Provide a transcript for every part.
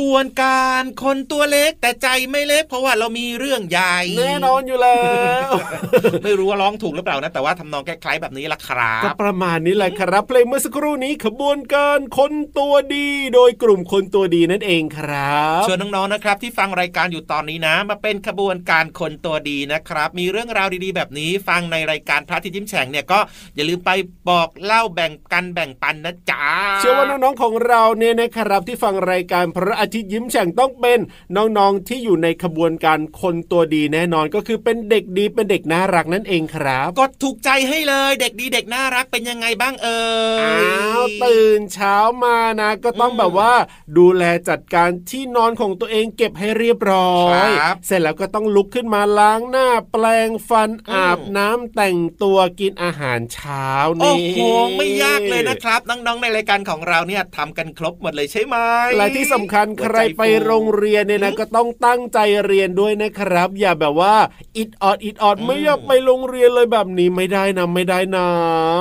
บวนการคนตัวเล็กแต่ใจไม่เล็ก เพราะว่าเรามีเรื่องใหญ่แน่นอนอยู่แล้ว ไม่รู้ว่าร้องถูกหรือเปล่านะ แต่ว่าทำนองคล้ายๆแบบนี้ละครับก็ประมาณนี้แหละครับเพลงเมื่อสักครู่นี้ขบวนการคนตัวดี โดยกลุ่มคนตัวดีนั่นเองครับชวนน้องๆนะครับ ที่ฟังรายการอยู่ตอนนี้นะ มาเป็นขบวนการคนตัวดีนะครับ มีเรื่องราวดีๆ แบบนี้ฟังในรายการพระที่ยิ้มแฉ่งเนี่ยก็อย่าลืมไปบอกเล่าแบ่งกันแบ่งปันนะจ๊ะเชื่อว่าน้องๆของเราเนี่ยนะครับที่ฟังรายการพระอาทิตย์ยิ้มแฉ่งต้องเป็นน้องๆที่อยู่ในขบวนการคนตัวดีแน่นอนก็คือเป็นเด็กดีเป็นเด็กน่ารักนั่นเองครับก็ถูกใจให้เลยเด็กดีเด็กน่ารักเป็นยังไงบ้างเอ่ยอ้าวตื่นเช้ามานะ ก็ต้องแบบว่า ดูแลจัดการที่นอนของตัวเองเก็บให้เรียบร้อยเสร็จแล้วก็ต้องลุกขึ้นมาล้างหน้าแปลงฟันอาบน้ำแต่งตัวกินอาหารเช้านี่โอ้โหไม่ยากเลยนะครับน้องๆในรายการของเราเนี่ยทำกันครบหมดเลยใช่ไหมและที่สำคัญใครไปโรงเรียนเนี่ยนะก็ต้องตั้งใจเรียนด้วยนะครับ อย่าแบบว่าอิดออดอิดออดไม่อยากไปโรงเรียนเลยแบบนี้ไม่ได้นะไม่ได้นะ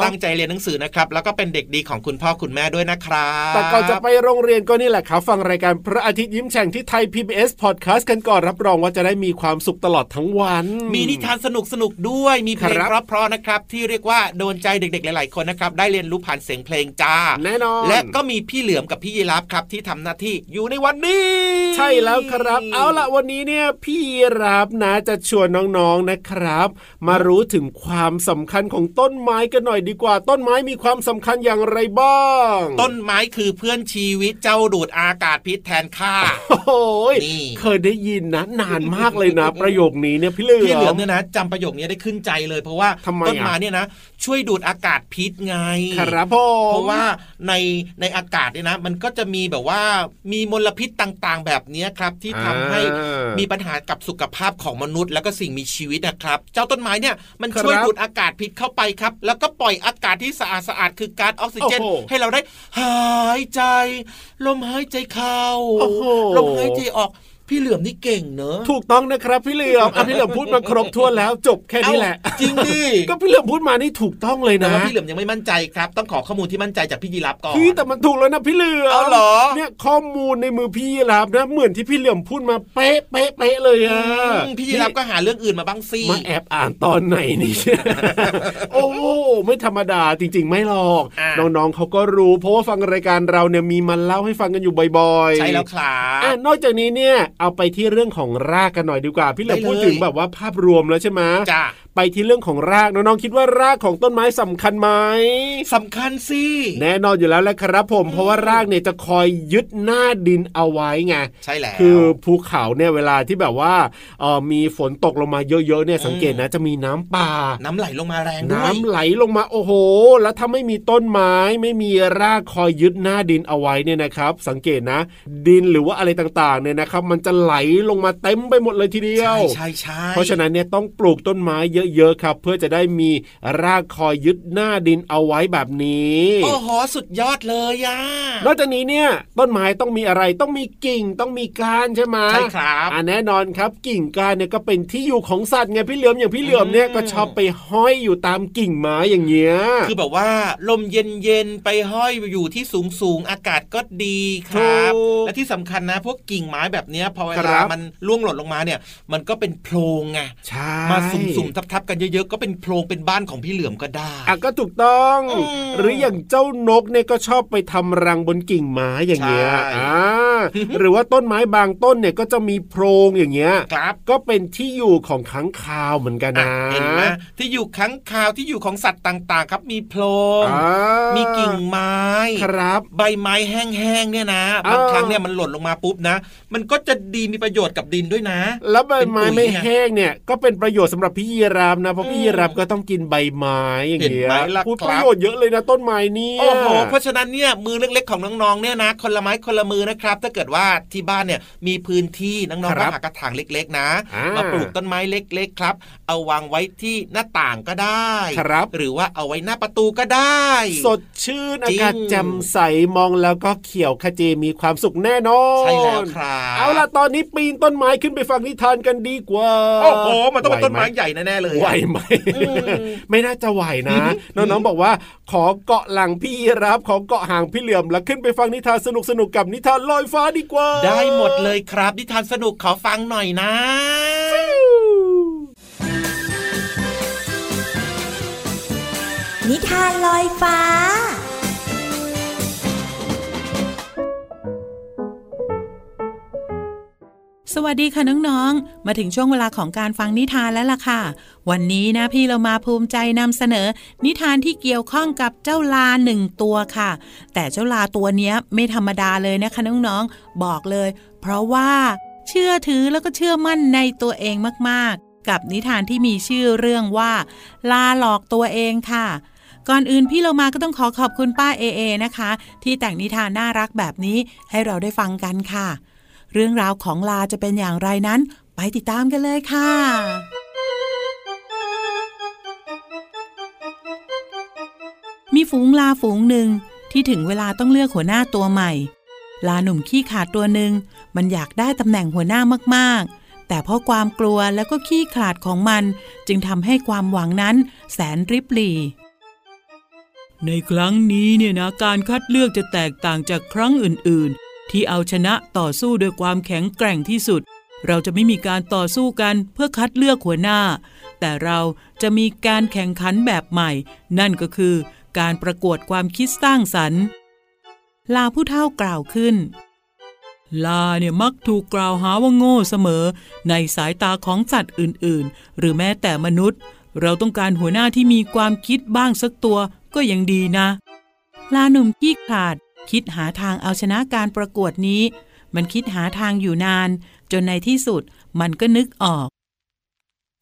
ตั้งใจเรียนหนังสือนะครับ แล้วก็เป็นเด็กดีของคุณพ่อคุณแม่ด้วยนะครับแต่ก่อนจะไปโรงเรียนก็นี่แหละครับ ฟังรายการพระอาทิตย์ยิ้มแฉ่งที่ไทย PBS Podcast กันก่อนรับรองว่าจะได้มีความสุขตลอดทั้งวัน มีนิทานสนุกสนุกด้วยมีเพลงเพราะๆนะครับ ที่เรียกว่าโดนใจเด็กๆหลายๆคนนะครับ ได้เรียนรู้ผ่านเสียงเพลงจ้าแน่นอนและก็มีพี่เหลือมกับพี่ยีรับครับที่ทำหน้าที่อยู่ในวันนี้ ใช่แล้วครับ เอาละวันนี้เนี่ยพี่รับนะจะชวนน้องๆนะครับ มารู้ถึงความสำคัญของต้นไม้กันหน่อยดีกว่า ต้นไม้มีความสำคัญอย่างไรบ้าง ต้นไม้คือเพื่อนชีวิตเจ้าดูดอากาศพิษแทนข้าโอ้ยเคยได้ยินนะนานมากเลยนะ ประโยคนี้เนี่ยพี่เหลือมพี่เหลือมเนี่ยนะจำประโยคนี้ได้ขึ้นใจเลย เพราะว่าต้นไม้เนี่ยนะ ช่วยดูดอากาศพิษไง ครับพ่อเพราะว่าในในอากาศเนี่ยนะ มันก็จะมีแบบว่ามีมลพิษต่างๆ แบบนี้ครับ ที่ทำให้มีปัญหากับสุขภาพของมนุษย์ แล้วก็สิ่งมีชีวิตนะครับ เจ้าต้นไม้เนี่ยมันช่วยดูดอากาศพิษเข้าไปครับ แล้วก็ปล่อยอากาศที่สะอาดสะอาดคือก๊าซออกซิเจน ให้เราได้หายใจ ลมหายใจเข้าลมหายใจออก พี่เหลือมนี่เก่งเนอะถูกต้องนะครับพี่เหลือมพี่เหลือมพูดมาครบถ้วนแล้วจบแค่นี้แหละ จริงดิก็พี่เหลือมพูดมานี่ถูกต้องเลยนะแต่ว่าพี่เหลือมยังไม่มั่นใจครับต้องขอข้อมูลที่มั่นใจจากพี่ยีรับก่อนพี่แต่มันถูกแล้วนะพี่เหลือมเอาเหรอเนี่ยข้อมูลในมือพี่ยีรับนะเหมือนที่พี่เหลือมพูดมาเป๊ะเป๊ะเป๊ะเลยอะพี่ยีรับก็หาเรื่องอื่นมาบ้างสิมาแอบอ่านตอนไหนนี่โอ้ไม่ธรรมดาจริง ๆ ไม่หรอกน้องๆเขาก็รู้ เพราะว่าฟังรายการเราเนี่ยมีมันเล่าให้ฟังกันอยู่บ่อยๆใช่แล้วครับนอกจากนี้เนี่ยเอาไปที่เรื่องของรากกันหน่อยดีกว่า พี่เหลือพูดถึงแบบว่าภาพรวมแล้วใช่ไหมจ้า ไปที่เรื่องของรากน้องๆคิดว่ารากของต้นไม้สำคัญไหมสำคัญสิแน่นอนอยู่แล้วแหละครับผม เพราะว่ารากเนี่ยจะคอยยึดหน้าดินเอาไว้ไงใช่แล้วคือภูเขาเนี่ยเวลาที่แบบว่าเออมีฝนตกลงมาเยอะๆเนี่ยสังเกตนะจะมีน้ำป่า น้ำไหลลงมาแรงด้วยน้ำไหลลงมาโอ้โห แล้วถ้าไม่มีต้นไม้ไม่มีรากคอยยึดหน้าดินเอาไว้เนี่ยนะครับ สังเกตนะ ดินหรือว่าอะไรต่างๆเนี่ยนะครับ มันจะไหลลงมาเต็มไปหมดเลยทีเดียวใช่ใช่เพราะฉะนั้นเนี่ยต้องปลูกต้นไม้เยอะๆครับ เพื่อจะได้มีรากคอยยึดหน้าดินเอาไว้แบบนี้โอ้โหสุดยอดเลยอะนอกจากนี้เนี่ยต้นไม้ต้องมีอะไรต้องมีกิ่งต้องมีก้านใช่ไหมใช่ครับอ่าแน่นอนครับกิ่งก้านเนี่ยก็เป็นที่อยู่ของสัตว์ไงพี่เหลือมอย่างพี่เหลือมเนี่ยก็ชอบไปห้อยอยู่ตามกิ่งไม้อย่างเงี้ยคือแบบว่าลมเย็นๆไปห้อยอยู่ที่สูงสูงอากาศก็ดีครับ และที่สำคัญนะพวกกิ่งไม้แบบเนี้ยพอเวลามันล่วงหล่นลงมาเนี่ย มันก็เป็นโพรงไงมาสุ่มๆทับๆกันเยอะๆก็เป็นโพรงเป็นบ้านของพี่เหลือมก็ได้อะก็ถูกต้อง หรืออย่างเจ้านกเนี่ยก็ชอบไปทำรังบนกิ่งไม้อย่างเงี้ยอ่าหรือว่าต้นไม้บางต้นเนี่ยก็จะมีโพรงอย่างเงี้ยครับก็เป็นที่อยู่ของค้างคาวเหมือนกันนะเห็นไหมที่อยู่ค้างคาวที่อยู่ของสัตว์ต่างๆ ครับมีโพรงมีกิ่งไม้ครับ ใบไม้แห้งๆเนี่ยนะบางครั้งเนี่ยมันหล่นลงมาปุ๊บนะ มันก็จะดีมีประโยชน์กับดินด้วยนะ แล้วใบไม้ไม่แห้งเนี่ยก็เป็นประโยชน์สำหรับพี่ยีราฟนะเพราะพี่ยีราฟก็ต้องกินใบไม้อย่างเงี้ยพูดประโยชน์เยอะเลยนะต้นไม้นี่โอ้โหเพราะฉะนั้นเนี่ยมือเล็กๆของน้องๆเนี่ยนะคนละไม้คนละมือนะครับ ถ้าเกิดว่าที่บ้านเนี่ยมีพื้นที่น้องๆก็หากระถางเล็ก ๆ นะมาปลูกต้นไม้เล็ก ๆ ครับ เอาวางไว้ที่หน้าต่างก็ได้ครับ หรือว่าเอาไว้หน้าประตูก็ได้ สดชื่นอากาศแจ่มใสมองแล้วก็เขียวขจีมีความสุขแน่นอนใช่แล้วครับเอาล่ะตอนนี้ปีนต้นไม้ขึ้นไปฟังนิทานกันดีกว่าโอ้โหมันต้องเป็นต้นไม้ใหญ่แน่ๆเลยไหวไหมไม่น่าจะไหวนะ น้องๆบอกว่า ขอเกาะหลังพี่รับขอเกาะห่างพี่เหลี่ยมแล้วขึ้นไปฟังนิทานสนุกสนุกกับนิทานลอยฟ้าดีกว่า ได้หมดเลยครับ นิทานสนุกขอฟังหน่อยนะนิทานลอยฟ้า วัสดีค่ะน้องๆ มาถึงช่วงเวลาของการฟังนิทานแล้วล่ะค่ะ วันนี้นะพี่เรามาภูมิใจนำเสนอ นิทานที่เกี่ยวข้องกับเจ้าลาหนึ่งตัวค่ะ แต่เจ้าลาตัวเนี้ยไม่ธรรมดาเลยนะคะน้องๆ บอกเลย เพราะว่าเชื่อถือแล้วก็เชื่อมั่นในตัวเองมากๆ กับนิทานที่มีชื่อเรื่องว่า ลาหลอกตัวเองค่ะก่อนอื่นพี่เรามาก็ต้องขอขอบคุณป้าเอเอนะคะ ที่แต่งนิทานน่ารักแบบนี้ให้เราได้ฟังกันค่ะ เรื่องราวของลาจะเป็นอย่างไรนั้น ไปติดตามกันเลยค่ะมีฝูงลาฝูงหนึ่งที่ถึงเวลาต้องเลือกหัวหน้าตัวใหม่ ลาหนุ่มขี้ขาดตัวหนึ่งมันอยากได้ตำแหน่งหัวหน้ามากๆ แต่เพราะความกลัวแล้วก็ขี้ขาดของมัน จึงทำให้ความหวังนั้นแสนริบหรี่ ในครั้งนี้เนี่ยนะการคัดเลือกจะแตกต่างจากครั้งอื่น ที่เอาชนะต่อสู้ด้วยความแข็งแกร่งที่สุด เราจะไม่มีการต่อสู้กันเพื่อคัดเลือกหัวหน้า แต่เราจะมีการแข่งขันแบบใหม่ นั่นก็คือ การประกวดความคิดสร้างสรรค์ ลาผู้เฒ่ากล่าวขึ้น ลาเนี่ยมักถูกกล่าวหาว่าโง่เสมอ ในสายตาของสัตว์อื่นๆ หรือแม้แต่มนุษย์ เราต้องการหัวหน้าที่มีความคิดบ้างสักตัวก็ยังดีนะ ลาหนุ่มขี้ขาด คิดหาทางเอาชนะการประกวดนี้ มันคิดหาทางอยู่นาน จนในที่สุดมันก็นึกออก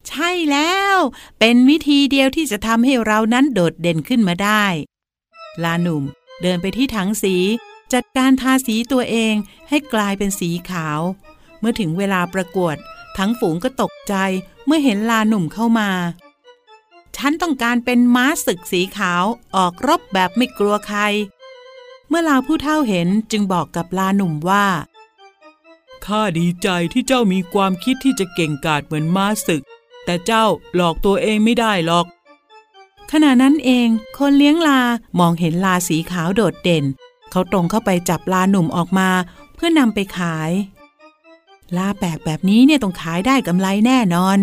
ใช่แล้ว เป็นวิธีเดียวที่จะทำให้เรานั้นโดดเด่นขึ้นมาได้ ลาหนุ่ม เดินไปที่ถังสี จัดการทาสีตัวเองให้กลายเป็นสีขาว เมื่อถึงเวลาประกวด ทั้งฝูงก็ตกใจเมื่อเห็นลาหนุ่มเข้ามาฉันต้องการเป็นม้าศึกสีขาวออกรบแบบไม่กลัวใคร เมื่อลาผู้เฒ่าเห็นจึงบอกกับลาหนุ่มว่า ข้าดีใจที่เจ้ามีความคิดที่จะเก่งกาจเหมือนม้าศึก แต่เจ้าหลอกตัวเองไม่ได้หรอก ขณะนั้นเอง คนเลี้ยงลามองเห็นลาสีขาวโดดเด่น เขาตรงเข้าไปจับลาหนุ่มออกมา เพื่อนำไปขาย ลาแปลกแบบนี้เนี่ยต้องขายได้กำไรแน่นอน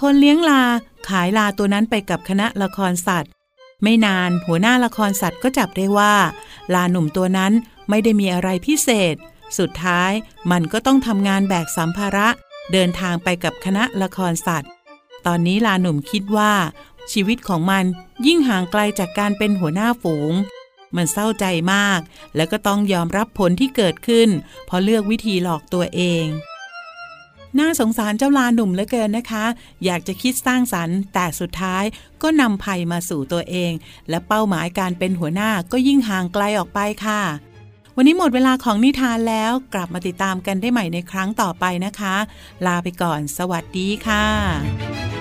คนเลี้ยงลาขายลาตัวนั้นไปกับคณะละครสัตว์ ไม่นานหัวหน้าละครสัตว์ก็จับได้ว่า ลาหนุ่มตัวนั้นไม่ได้มีอะไรพิเศษ สุดท้ายมันก็ต้องทำงานแบกสัมภาระ เดินทางไปกับคณะละครสัตว์ ตอนนี้ลาหนุ่มคิดว่า ชีวิตของมันยิ่งห่างไกลจากการเป็นหัวหน้าฝูง มันเศร้าใจมาก แล้วก็ต้องยอมรับผลที่เกิดขึ้น เพราะเลือกวิธีหลอกตัวเอง น่าสงสารเจ้าลาหนุ่มเหลือเกินนะคะ อยากจะคิดสร้างสรรค์ แต่สุดท้ายก็นำภัยมาสู่ตัวเอง และเป้าหมายการเป็นหัวหน้าก็ยิ่งห่างไกลออกไปค่ะ วันนี้หมดเวลาของนิทานแล้วกลับมาติดตามกันได้ใหม่ในครั้งต่อไปนะคะ ลาไปก่อน สวัสดีค่ะ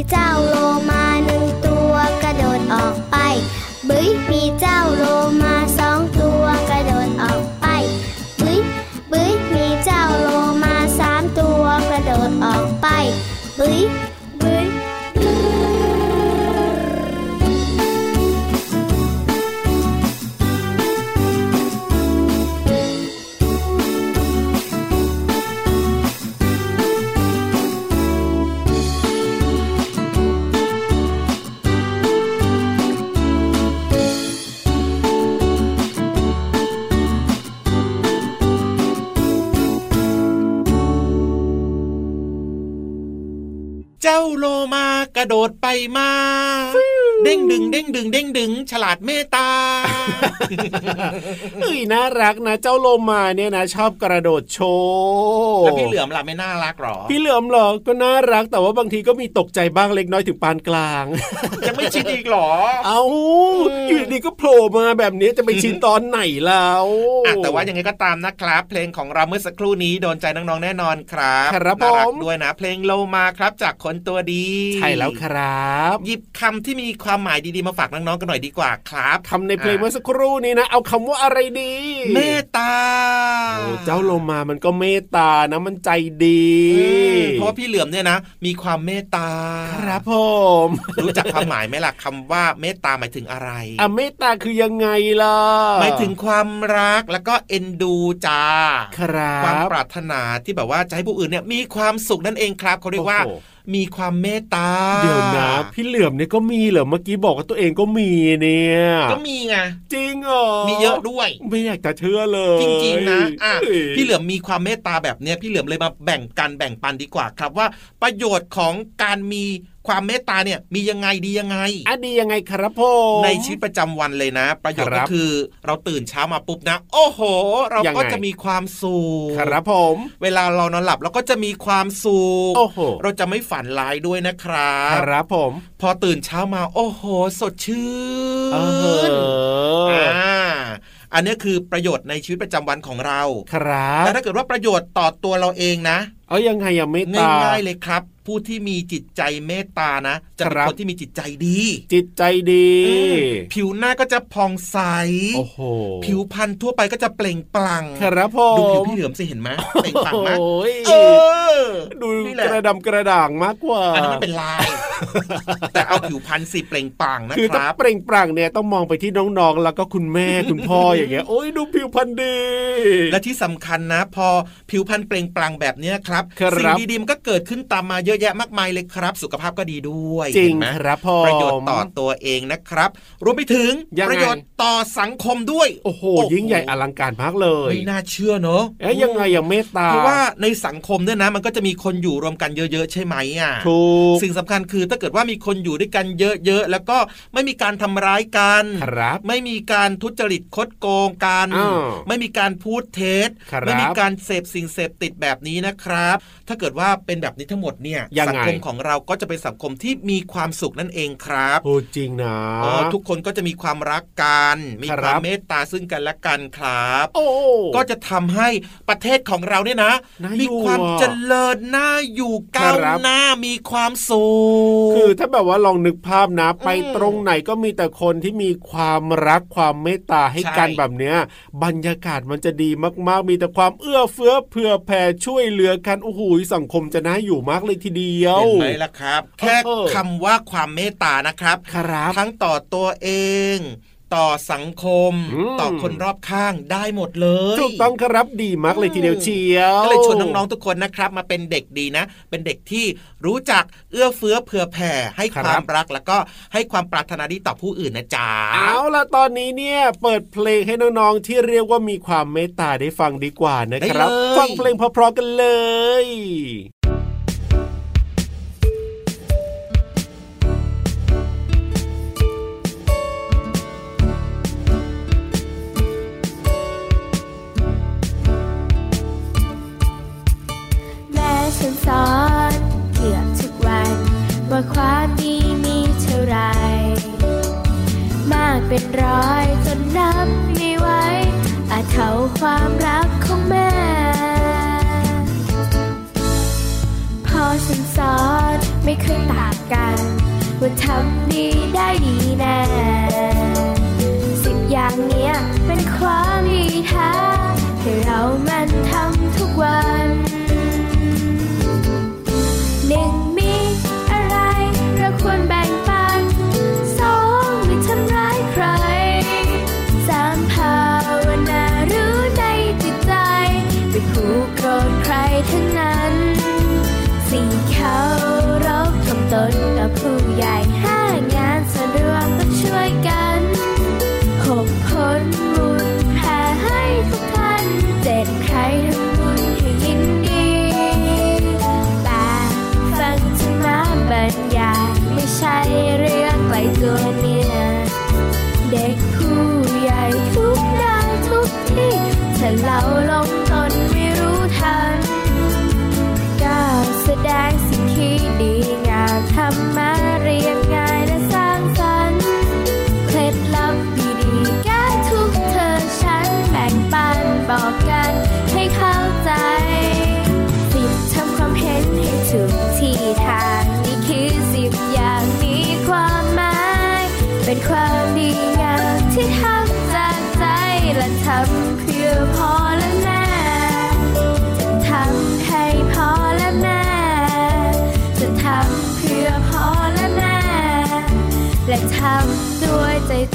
มี ไปมา ด้งดึงเด้งดึงเด้งดึง ฉลาดเมตตาเอ้ยน่ารักนะ เจ้าโลมาเนี่ยนะชอบกระโดดโชว์แล้วพี่เหลือมล่ะไม่น่ารักหรอ พี่เหลือมเหรอก็น่ารักแต่ว่าบางทีก็มีตกใจบ้างเล็กน้อยถึงปานกลาง ยังไม่ชินอีกหรอ เอาอยู่ดีก็โผล่มาแบบนี้จะไปชินตอนไหนแล้วอะแต่ว่ายังไงก็ตามนะครับ เพลงของเราเมื่อสักครู่นี้โดนใจน้องๆแน่นอนครับครับน่ารัผกมด้วยนะ เพลงโลมาครับจากคนตัวดี ใช่แล้วครับ หยิบคำที่มีความหมายดีๆมาฝากน้องๆกันหน่อยดีกว่าครับคำในเพลงเมื่อสักครู่นี้นะ เอาคำว่าอะไรดี เมตตาโอ้เจ้าโลมามันก็เมตตานะมันใจดีอืมเพราะว่าพี่เหลือมเนี่ยนะ มีความเมตตา ครับผมรู้จักความหมายไหมล่ะคำว่าเมตตาหมายถึงอะไรอะเมตตาคือยังไงล่ะหมายถึงความรักแล้วก็เอ็นดูจ้าครัความบปรารถนาที่แบบว่าจะให้ผู้อื่นเนี่ยมีความสุขนั่นเองครับเขาเรียกว่าโอ้โห มีความเมตตา เดี๋ยวนะ พี่เหลือมเนี่ยก็มีเหรอเมื่อกี้บอกว่าตัวเองก็มีเนี่ย ก็มีไงจริงเหรอมีเยอะด้วย ไม่อยากจะเชื่อเลย จริงๆนะอะเอ้ยพี่เหลือมมีความเมตตาแบบเนี้ยพี่เหลือมเลยมาแบ่งกันแบ่งปันดีกว่าครับว่า ประโยชน์ของการมี ความเมตตาเนี่ยมียังไงดียังไงอะดียังไงครับผมในชีวิตประจำวันเลยนะ ประโยชน์ครัก็บคือเราตื่นเช้ามาปุ๊บนะ โอ้โห เรายังไงก็จะมีความสุขครับผม เวลาเรานอนหลับเราก็จะมีความสุขโอ้โหเราจะไม่ฝันร้ายด้วยนะครัคบรับผม พอตื่นเช้ามาโอ้โห สดชื่เอนออ่าอันนี้คือประโยชน์ในชีวิตประจำวันของเรา ครับ แต่ถ้าเกิดว่าประโยชน์ต่อตัวเราเองนะ เอายังไงอะเมตตาง่ายๆเลยครับ ผู้ที่มีจิตใจเมตตานะ จะเป็นครับคนที่มีจิตใจดี จิตใจดีอืมผิวหน้าก็จะผ่องใสโอ้โหผิวพรรณทั่วไปก็จะเปล่งปลั่งครับผมดูผิวพี่เหลือมสิเห็นไหมเปล่งปลั่งมากโอ้ยเออดูนี่แหละกระดำกระด่างมากกว่าอันนั้นมันเป็นลาย แต่เอาผิวพรรณสิเปล่งปลั่งนะคือคถ้ารับเปล่งปลั่งเนี่ยต้องมองไปที่น้องๆ แล้วก็คุณแม่คุณพ่ออย่างเงี้ยโอ้ยดูผิวพรรณดี และที่สำคัญนะ พอผิวพรรณเปล่งปลั่งแบบเนี้ยครับครับสิ่งดีๆมันก็เกิดขึ้นตามมาเยอะแยะมากมายเลยครับ สุขภาพก็ดีด้วยจริงเห็นไหมครับพ่อประโยชน์ต่อตัวเองนะครับ รวมไปถึงยังไงประโยชน์ต่อสังคมด้วย โอ้โห ยิ่งใหญ่อลังการมากเลยไม่น่าเชื่อเนอะเอ๊ยยังไงอย่างเมตตาเพราะว่าในสังคมเนี่ยนะ มันก็จะจะมีคนอยู่รวมกันเยอะๆ ใช่ไหมอะถูกสิ่งสำคัญคือถ้าเกิดว่ามีคนอยู่ด้วยกันเยอะๆ แล้วก็ไม่มีการทำร้ายกันครับไม่มีการทุจริตคดโกงกัน ไม่มีการพูดเท็จไม่มีการเสพสิ่งเสพติดแบบนี้นะครับถ้าเกิดว่าเป็นแบบนี้ทั้งหมดเนี่ยสังคมของเราก็จะเป็นสังคมที่มีความสุขนั่นเองครับพูดจริงนะทุกคนก็จะมีความรักกันมีความเมตตาซึ่งกันและกันครับก็จะทำให้ประเทศของเราเนี่ยนะ มีความเจริญน่าอยู่ก้าวหน้ามีความสุขคือถ้าแบบว่าลองนึกภาพนะ ไปตรงไหนก็มีแต่คนที่มีความรักความเมตตาให้กันแบบเนี้ยบรรยากาศมันจะดีมากๆ มีแต่ความเอื้อเฟื้อเผื่อแผ่ช่วยเหลือกันโอ้โหสังคมจะน่าอยู่มากเลยทีเดียวเห็นไหมล่ะครับ แค่คำว่าความเมตตานะครับครับทั้งต่อตัวเอง ต่อสังคม ต่อคนรอบข้างได้หมดเลยถูกต้องครับดีมากเลยทีเดียวเชียวก็เลยชวนน้องๆทุกคนนะครับ มาเป็นเด็กดีนะ เป็นเด็กที่รู้จักเอื้อเฟื้อเผื่อแผ่ให้ความรักแล้วก็ให้ความปรารถนาดีต่อผู้อื่นนะจ๊ะเอาล่ะตอนนี้เนี่ยเปิดเพลงให้น้องๆที่เรียกว่ามีความเมตตาได้ฟังดีกว่านะครับ ฟังเพลงเพราะๆกันเลย เป็นร้อยจนนับไม่ไหวอาจเท่าความรักของแม่ พอฉันสอนไม่เคยต่างกัน ว่าทำดีได้ดีแน่สิบอย่างเนี้ยเป็นความดีแท้ให้เรามันทำทุกวัน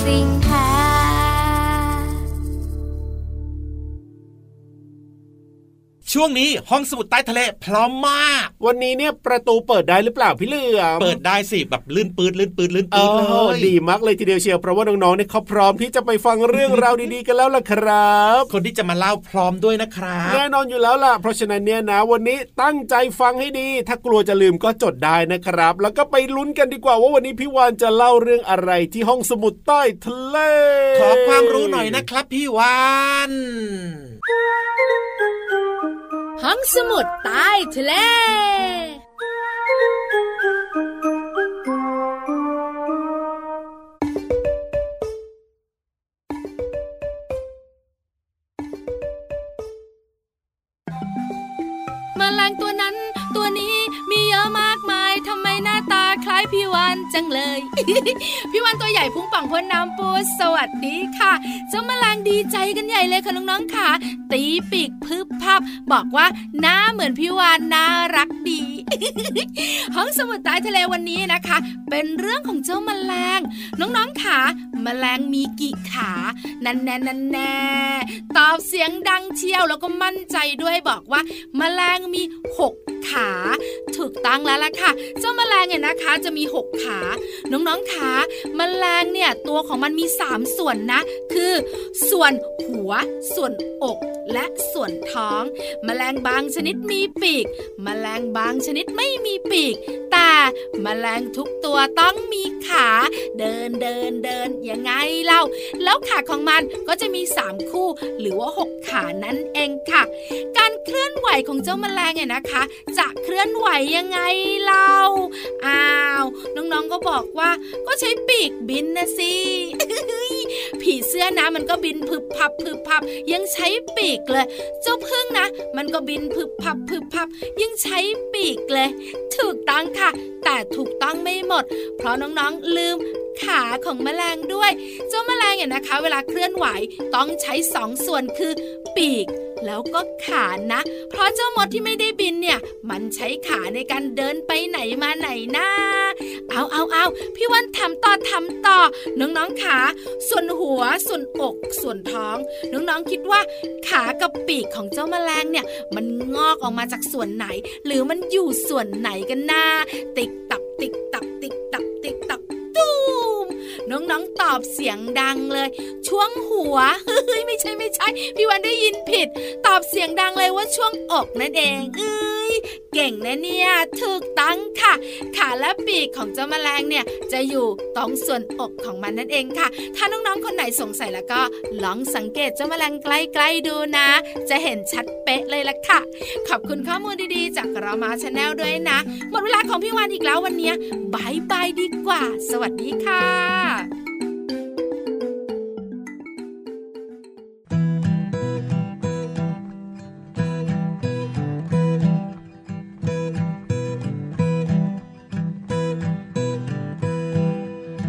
ด้ ช่วงนี้ห้องสมุดใต้ทะเลพร้อมมาก วันนี้เนี่ยประตูเปิดได้หรือเปล่าพี่เหลือมเปิดได้สิแบบลื่นปืดลื่นปืดลื่นปืดเลยดีมากเลยทีเดียวเชียวเพราะว่าน้องๆเนี่ยเขาพร้อมที่จะไปฟังเรื่องราวดีๆกันแล้วล่ะครับ คนที่จะมาเล่าพร้อมด้วยนะครับแน่นอนอยู่แล้วล่ะ เพราะฉะนั้นเนี่ยนะวันนี้ตั้งใจฟังให้ดี ถ้ากลัวจะลืมก็จดได้นะครับ แล้วก็ไปลุ้นกันดีกว่าว่าวันนี้พี่วานจะเล่าเรื่องอะไรที่ห้องสมุดใต้ทะเลขอความรู้หน่อยนะครับพี่วาน ห้องสมุดใต้ทะเลแมล วันจังเลย พี่วันตัวใหญ่พุ่งป่องพ้นน้ำปูสวัสดีค่ะ เจ้าแมลงดีใจกันใหญ่เลยค่ะน้องๆค่ะ ตีปีกพึบพับ บอกว่าหน้าเหมือนพี่วานน่ารักดี ห้องสมุดใต้ทะเลวันนี้นะคะ เป็นเรื่องของเจ้าแมลง น้องๆค่ะแมลงมีกี่ขานั่นแน่นั่นแน่ตอบเสียงดังเชียวแล้วก็มั่นใจด้วยบอกว่า แมลงมีหก ขา ถูกตั้งแล้วล่ะค่ะ เจ้าแมลงเนี่ยนะคะจะมี 6 ขา น้องๆขาแมลงเนี่ยตัวของมันมี 3 ส่วนนะ คือ ส่วนหัว ส่วนอก และส่วนท้อง แมลงบางชนิดมีปีก แมลงบางชนิดไม่มีปีก แต่แมลงทุกตัวต้องมีขา เดินเดินเดินยังไงเล่า แล้วขาของมันก็จะมี 3 คู่ หรือว่า 6 ขานั่นเองค่ะ การเคลื่อนไหวของเจ้าแมลงเนี่ยนะคะจะเคลื่อนไหวยังไงเล่าอ้าว น้องๆก็บอกว่าก็ใช้ปีกบินนะสิผีเสื้อนะมันก็บินพึบพับพึบพับ ยังใช้ปีกเลย เจ้าพึ่งนะ มันก็บินพึบพับพึบพับ ยังใช้ปีกเลย ถูกต้องค่ะ แต่ถูกต้องไม่หมด เพราะน้องๆลืมขาของแมลงด้วย เจ้าแมลงเนี่ยนะคะ เวลาเคลื่อนไหวต้องใช้สองส่วนคือปีก แล้วก็ขานะ เพราะเจ้ามดที่ไม่ได้บินเนี่ย มันใช้ขาในการเดินไปไหนมาไหนนะเอาเอาเอาพี่วันทำต่อทำต่อ น้องๆขาส่วนหัวส่วนอก ส่วนท้อง น้องๆคิดว่า ขากับปีกของเจ้าแมลงเนี่ย มันงอกออกมาจากส่วนไหน หรือมันอยู่ส่วนไหนกันนะติ๊กตัก น้องๆตอบเสียงดังเลย ช่วงหัวเฮ้ยไม่ใช่ไม่ใช่ พี่วันได้ยินผิด ตอบเสียงดังเลยว่าช่วงอกนั่นเองเอ้ยเก่งนะเนี่ยถูกตั้งค่ะ ขาและปีกของเจ้าแมลงเนี่ยจะอยู่ตรงส่วนอกของมันนั่นเองค่ะ ถ้าน้องๆคนไหนสงสัยแล้วก็ลองสังเกตเจ้าแมลงใกล้ๆดูนะ จะเห็นชัดเป๊ะเลยล่ะค่ะ ขอบคุณข้อมูลดีๆ จาก Rama Channel ด้วยนะ หมดเวลาของพี่วันอีกแล้ววันนี้ bye bye ดีกว่า สวัสดีค่ะ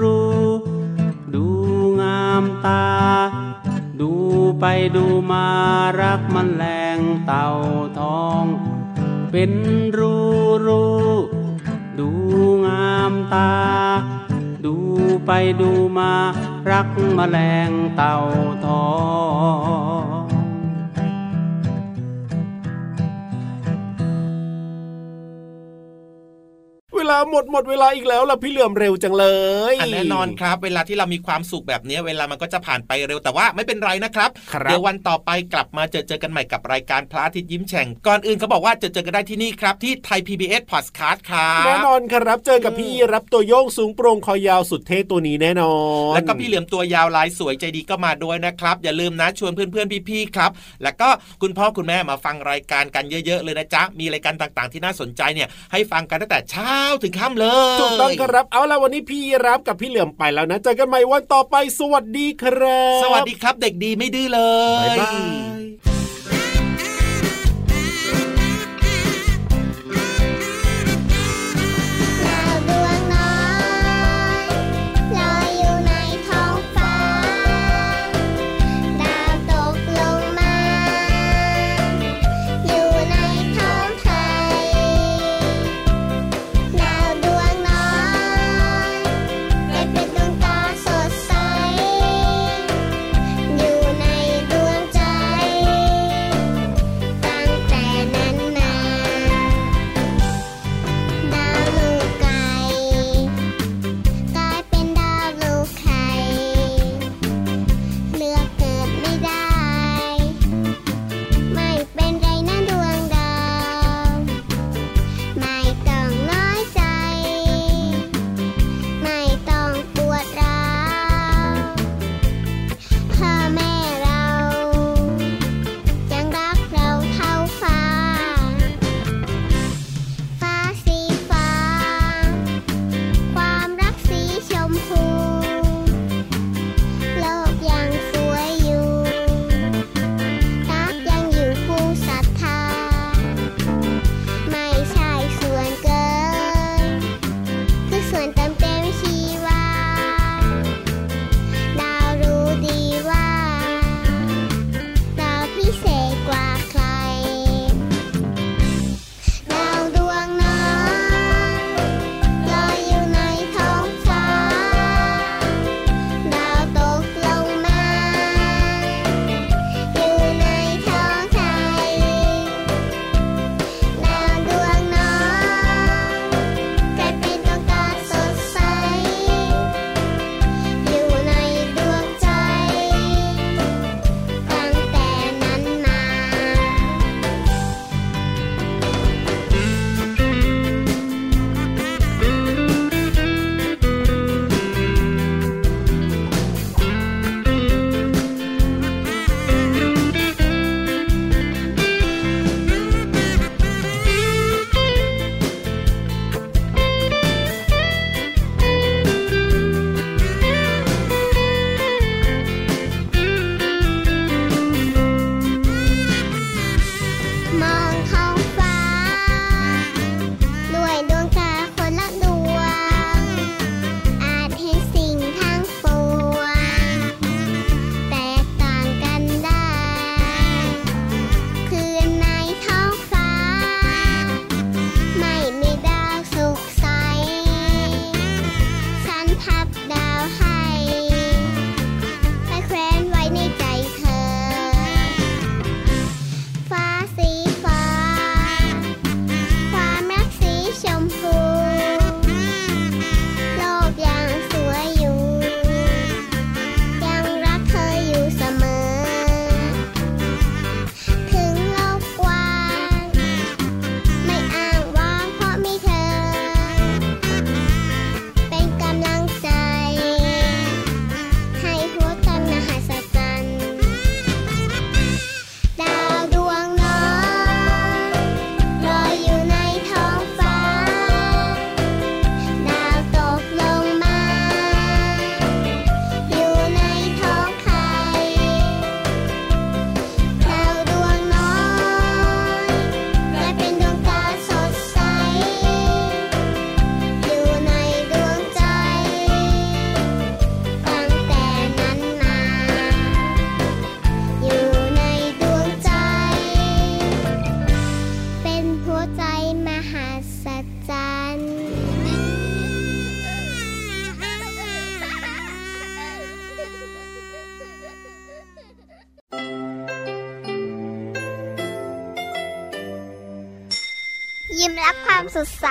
ร ตา ดูไปดูมารักมันแรงเต่าทอง เป็นรูรูดูงามตา ดูไปดูมารักมแมลงเต่าทอง ลาหมดหมดเวลาอีกแล้วล่ะพี่เหลื่อมเร็วจังเลยอันแน่นอนครับ เวลาที่เรามีความสุขแบบนี้เวลามันก็จะผ่านไปเร็วแต่ว่าไม่เป็นไรนะครับครับเดี๋ยววันต่อไปกลับมาเจอเจอกันใหม่กับรายการพระอาทิตย์ยิ้มแฉ่งก่อนอื่นเขาบอกว่าเจอเจอกันได้ที่นี่ครับที่ไทย PBS Podcast ครับแน่นอนครับเจอกับพี่รับตัวโยงสูงโปร่งคอยาวสุดเท่ตัวนี้แน่นอนแล้วก็พี่เหลือมตัวยาวลายสวยใจดีก็มาด้วยนะครับ อย่าลืมนะชวนเพื่อนๆพี่ๆครับ แล้วก็คุณพ่อคุณแม่มาฟังรายการกันเยอะ ๆ เลยนะจ๊ะมีรายการต่างๆ ที่น่าสนใจเนี่ยให้ฟังกันตั้งแต่เช้าถึงค่ำเลยถูกต้องครับเอาละวันนี้พี่รับกับพี่เหลื่อมไปแล้วนะเจอกันใหม่วันต่อไปสวัสดีครับ สวัสดีครับเด็กดีไม่ดื้อเลยบ๊ายบาย